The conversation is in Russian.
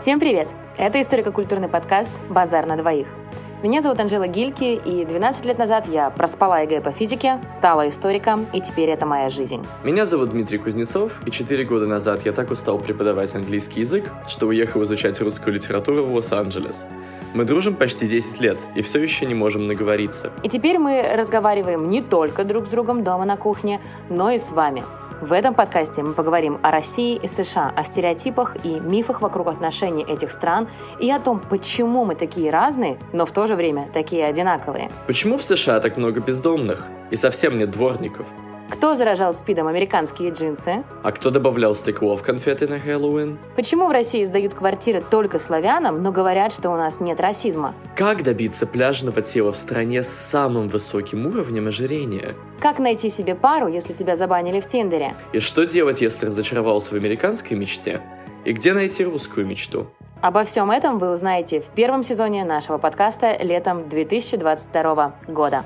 Всем привет! Это историко-культурный подкаст «Базар на двоих». Меня зовут Анжела Гильки, и 12 лет назад я проспала ЕГЭ по физике, стала историком, и теперь это моя жизнь. Меня зовут Дмитрий Кузнецов, и 4 года назад я так устал преподавать английский язык, что уехал изучать русскую литературу в Лос-Анджелес. Мы дружим почти 10 лет и все еще не можем наговориться. И теперь мы разговариваем не только друг с другом дома на кухне, но и с вами – в этом подкасте мы поговорим о России и США, о стереотипах и мифах вокруг отношений этих стран и о том, почему мы такие разные, но в то же время такие одинаковые. Почему в США так много бездомных и совсем нет дворников? Кто заражал спидом американские джинсы? А кто добавлял стекло в конфеты на Хэллоуин? Почему в России сдают квартиры только славянам, но говорят, что у нас нет расизма? Как добиться пляжного тела в стране с самым высоким уровнем ожирения? Как найти себе пару, если тебя забанили в Тиндере? И что делать, если разочаровался в американской мечте? И где найти русскую мечту? Обо всем этом вы узнаете в первом сезоне нашего подкаста летом 2022 года.